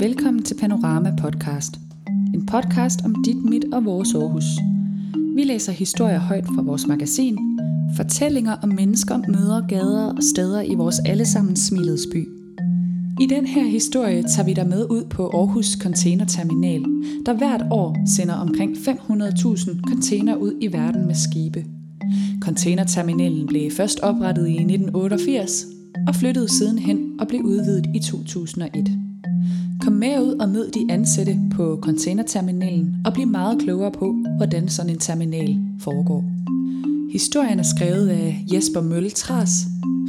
Velkommen til Panorama Podcast. En podcast om dit, mit og vores Aarhus. Vi læser historier højt fra vores magasin, fortællinger om mennesker, møder, gader og steder i vores allesammen smilets by. I den her historie tager vi dig med ud på Aarhus Containerterminal, der hvert år sender omkring 500.000 container ud i verden med skibe. Containerterminalen blev først oprettet i 1988 og flyttede sidenhen og blev udvidet i 2001. Kom med ud og mød de ansatte på containerterminalen og bliv meget klogere på, hvordan sådan en terminal foregår. Historien er skrevet af Jesper Mølle Tras.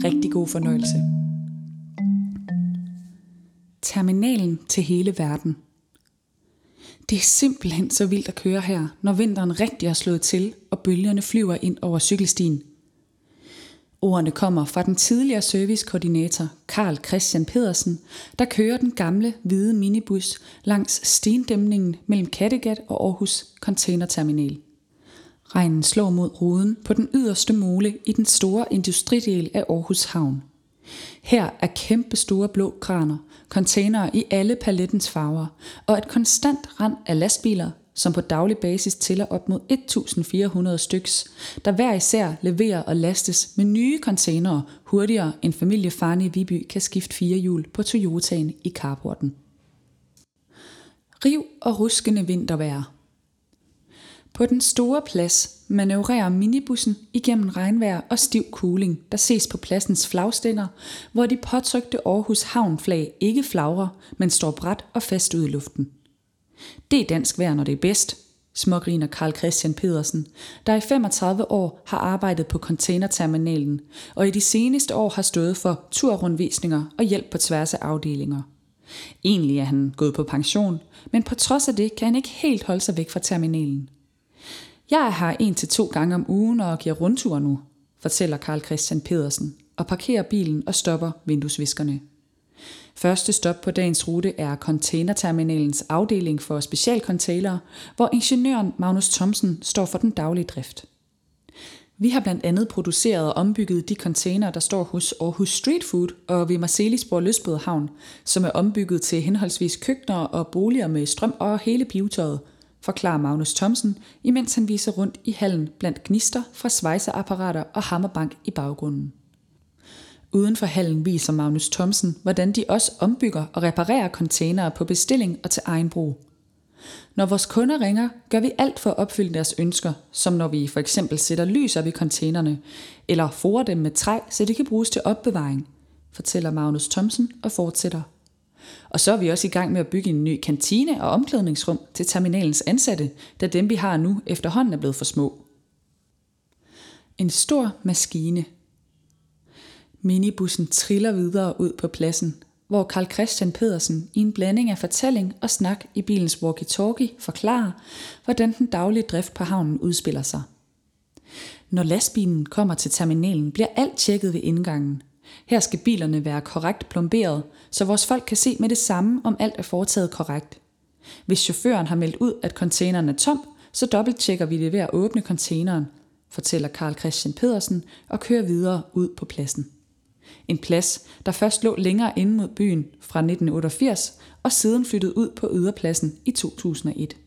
Rigtig god fornøjelse. Terminalen til hele verden. Det er simpelthen så vildt at køre her, når vinteren rigtig har slået til, og bølgerne flyver ind over cykelstien. Ordene kommer fra den tidligere servicekoordinator Karl Christian Pedersen, der kører den gamle hvide minibus langs stendæmningen mellem Kattegat og Aarhus Containerterminal. Regnen slår mod ruden på den yderste mole i den store industridel af Aarhus Havn. Her er kæmpe store blå kraner, containere i alle palettens farver og et konstant rand af lastbiler, som på daglig basis tæller op mod 1400 styks, der hver især leverer og lastes med nye containere hurtigere end familiefarne i Viby kan skifte fire hjul på Toyotaen i carporten. Riv og ruskende vintervejr. På den store plads manøvrerer minibussen igennem regnvejr og stiv kuling, der ses på pladsens flagstænger, hvor de påtrykte Aarhus Havnflag ikke flagrer, men står bræt og fast ud i luften. Det er dansk vejr, når det er bedst, smågriner Karl Christian Pedersen, der i 35 år har arbejdet på containerterminalen, og i de seneste år har stået for turrundvisninger og hjælp på tværs af afdelinger. Egentlig er han gået på pension, men på trods af det kan han ikke helt holde sig væk fra terminalen. Jeg er her en til to gange om ugen og giver rundtur nu, fortæller Karl Christian Pedersen og parkerer bilen og stopper vinduesviskerne. Første stop på dagens rute er containerterminalens afdeling for specialcontainere, hvor ingeniøren Magnus Thomsen står for den daglige drift. Vi har blandt andet produceret og ombygget de container, der står hos Aarhus Street Food og ved Marcelisborg Løsbådhavn, som er ombygget til henholdsvis køkkener og boliger med strøm og hele pivetøjet, forklarer Magnus Thomsen, imens han viser rundt i hallen blandt gnister fra svejseapparater og hammerbank i baggrunden. Uden for hallen viser Magnus Thomsen, hvordan de også ombygger og reparerer containere på bestilling og til egen brug. Når vores kunder ringer, gør vi alt for at opfylde deres ønsker, som når vi for eksempel sætter lys op i containerne, eller forer dem med træ, så de kan bruges til opbevaring, fortæller Magnus Thomsen og fortsætter. Og så er vi også i gang med at bygge en ny kantine og omklædningsrum til terminalens ansatte, da dem vi har nu efterhånden er blevet for små. En stor maskine. Minibussen triller videre ud på pladsen, hvor Karl Christian Pedersen i en blanding af fortælling og snak i bilens walkie-talkie forklarer, hvordan den daglige drift på havnen udspiller sig. Når lastbilen kommer til terminalen, bliver alt tjekket ved indgangen, her skal bilerne være korrekt plomberet, så vores folk kan se med det samme, om alt er foretaget korrekt. Hvis chaufføren har meldt ud, at containeren er tom, så dobbelttjekker vi det ved at åbne containeren, fortæller Karl Christian Pedersen og kører videre ud på pladsen. En plads, der først lå længere inde mod byen fra 1988 og siden flyttede ud på yderpladsen i 2001.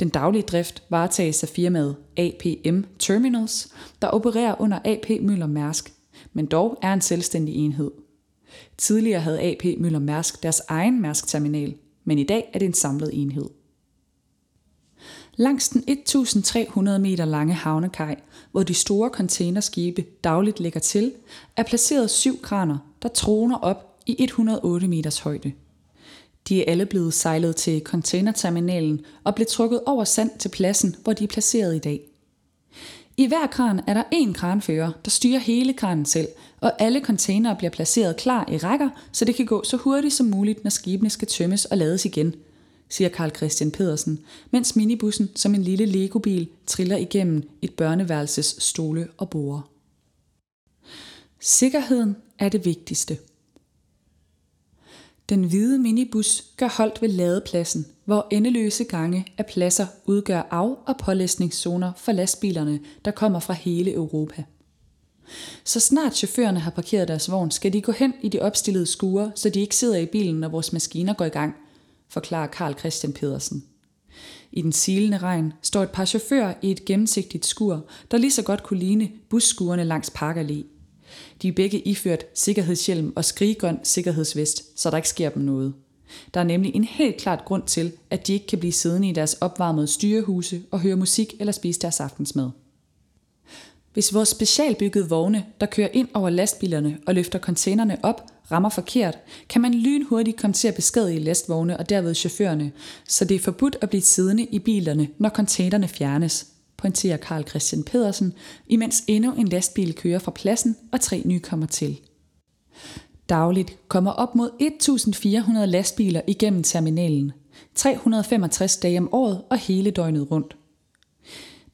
Den daglige drift varetages af firmaet APM Terminals, der opererer under AP Møller Mærsk, men dog er en selvstændig enhed. Tidligere havde AP Møller Mærsk deres egen Mærsk-terminal, men i dag er det en samlet enhed. Langs den 1300 meter lange havnekaj, hvor de store containerskibe dagligt ligger til, er placeret syv kraner, der troner op i 108 meters højde. De er alle blevet sejlet til containerterminalen og blev trukket over sand til pladsen, hvor de er placeret i dag. I hver kran er der én kranfører, der styrer hele kranen selv, og alle containere bliver placeret klar i rækker, så det kan gå så hurtigt som muligt, når skibene skal tømmes og lades igen, siger Karl Christian Pedersen, mens minibussen som en lille legobil triller igennem et børneværelses stole og borde. Sikkerheden er det vigtigste – den hvide minibus gør holdt ved ladepladsen, hvor endeløse gange af pladser udgør af- og pålæsningszoner for lastbilerne, der kommer fra hele Europa. Så snart chaufførerne har parkeret deres vogn, skal de gå hen i de opstillede skure, så de ikke sidder i bilen, når vores maskiner går i gang, forklarer Karl Christian Pedersen. I den silende regn står et par chauffører i et gennemsigtigt skur, der lige så godt kunne ligne busskurene langs Parkallé. De er begge iført sikkerhedshjelm og skriggrøn sikkerhedsvest, så der ikke sker dem noget. Der er nemlig en helt klart grund til, at de ikke kan blive siddende i deres opvarmede styrehuse og høre musik eller spise deres aftensmad. Hvis vores specialbyggede vogne, der kører ind over lastbilerne og løfter containerne op, rammer forkert, kan man lynhurtigt komme til at beskadige lastvogne og derved chaufførerne, så det er forbudt at blive siddende i bilerne, når containerne fjernes, pointerer Karl Christian Pedersen, imens endnu en lastbil kører fra pladsen og tre nye kommer til. Dagligt kommer op mod 1.400 lastbiler igennem terminalen, 365 dage om året og hele døgnet rundt.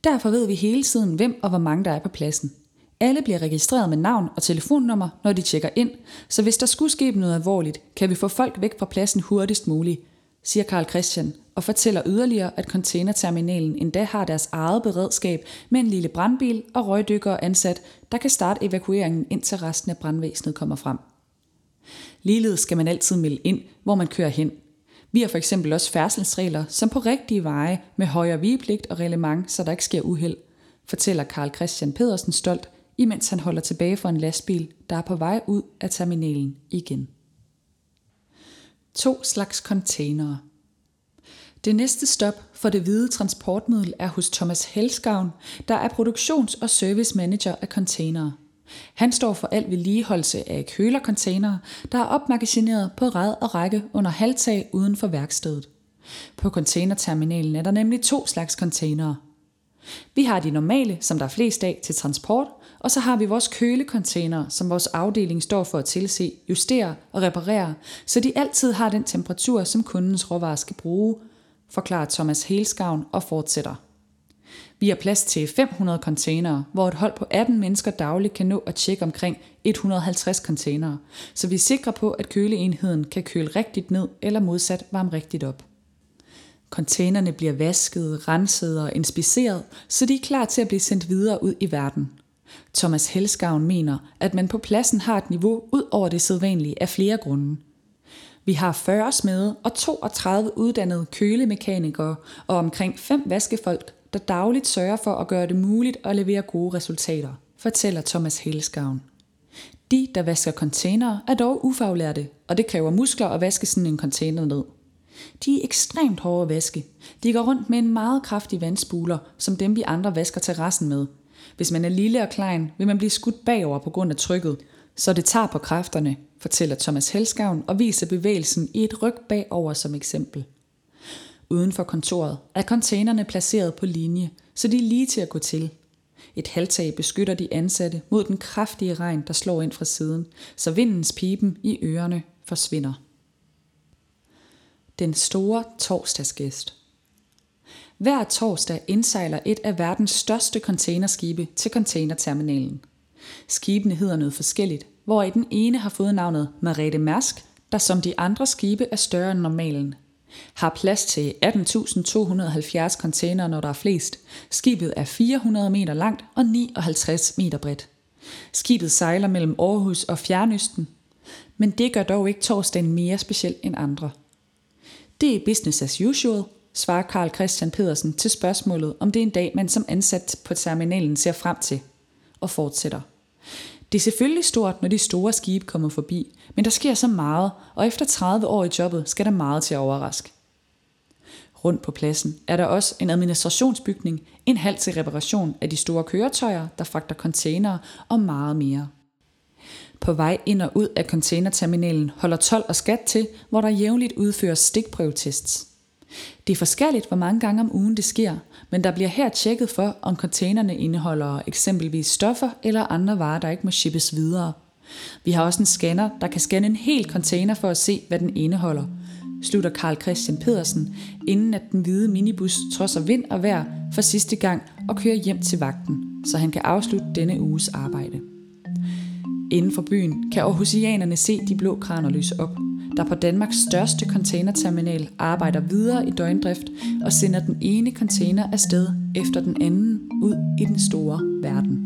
Derfor ved vi hele tiden, hvem og hvor mange der er på pladsen. Alle bliver registreret med navn og telefonnummer, når de tjekker ind, så hvis der skulle ske noget alvorligt, kan vi få folk væk fra pladsen hurtigst muligt, siger Karl Christian og fortæller yderligere, at containerterminalen endda har deres eget beredskab med en lille brandbil og røgdykkere ansat, der kan starte evakueringen indtil resten af brandvæsenet kommer frem. Ligeledes skal man altid melde ind, hvor man kører hen. Vi har for eksempel også færdselsregler, som på rigtige veje med højere vigepligt og reglement, så der ikke sker uheld, fortæller Karl Christian Pedersen stolt, imens han holder tilbage for en lastbil, der er på vej ud af terminalen igen. To slags containere. Det næste stop for det hvide transportmiddel er hos Thomas Helskavn, der er produktions- og servicemanager af containere. Han står for al vedligeholdelse af kølercontainere, der er opmagasineret på ræd og række under halvtag uden for værkstedet. På containerterminalen er der nemlig to slags containere. Vi har de normale, som der er flest af til transport, og så har vi vores kølecontainer, som vores afdeling står for at tilse, justere og reparere, så de altid har den temperatur, som kundens råvarer skal bruge, forklarer Thomas Helskavn og fortsætter. Vi har plads til 500 containere, hvor et hold på 18 mennesker dagligt kan nå at tjekke omkring 150 containere, så vi er sikre på, at køleenheden kan køle rigtigt ned eller modsat varme rigtigt op. Containerne bliver vasket, renset og inspiceret, så de er klar til at blive sendt videre ud i verden. Thomas Helskavn mener, at man på pladsen har et niveau ud over det sædvanlige af flere grunde. Vi har 40 smede og 32 uddannede kølemekanikere og omkring 5 vaskefolk, der dagligt sørger for at gøre det muligt at levere gode resultater, fortæller Thomas Helskavn. De, der vasker containere, er dog ufaglærte, og det kræver muskler at vaske sådan en container ned. De er ekstremt hårde at vaske. De går rundt med en meget kraftig vandspuler, som dem vi andre vasker terrassen med. Hvis man er lille og klein, vil man blive skudt bagover på grund af trykket, så det tager på kræfterne, fortæller Thomas Helskavn og viser bevægelsen i et ryg bagover som eksempel. Uden for kontoret er containerne placeret på linje, så de er lige til at gå til. Et halvtag beskytter de ansatte mod den kraftige regn, der slår ind fra siden, så vindens pipen i ørerne forsvinder. Den store torsdagsgæst. Hver torsdag indsejler et af verdens største containerskibe til containerterminalen. Skibene hedder noget forskelligt, hvor i den ene har fået navnet Marete Mærsk, der som de andre skibe er større end normalen, har plads til 18.270 containere, når der er flest. Skibet er 400 meter langt og 59 meter bredt. Skibet sejler mellem Aarhus og Fjernøsten, men det gør dog ikke torsdagen mere speciel end andre. Det er business as usual, svarer Karl Christian Pedersen til spørgsmålet, om det er en dag, man som ansat på terminalen ser frem til, og fortsætter. Det er selvfølgelig stort, når de store skibe kommer forbi, men der sker så meget, og efter 30 år i jobbet skal der meget til at overraske. Rundt på pladsen er der også en administrationsbygning, en halv til reparation af de store køretøjer, der fragter containere og meget mere. På vej ind og ud af containerterminalen holder 12 og skat til, hvor der jævnligt udføres stikprøvetests. Det er forskelligt, hvor mange gange om ugen det sker, men der bliver her tjekket for, om containerne indeholder eksempelvis stoffer eller andre varer, der ikke må shippes videre. Vi har også en scanner, der kan scanne en hel container for at se, hvad den indeholder. Slutter Karl Christian Pedersen, inden at den hvide minibus trodser vind og vejr for sidste gang og kører hjem til vagten, så han kan afslutte denne uges arbejde. Inden for byen kan Aarhusianerne se de blå kraner lyse op – der på Danmarks største containerterminal arbejder videre i døgndrift og sender den ene container afsted efter den anden ud i den store verden.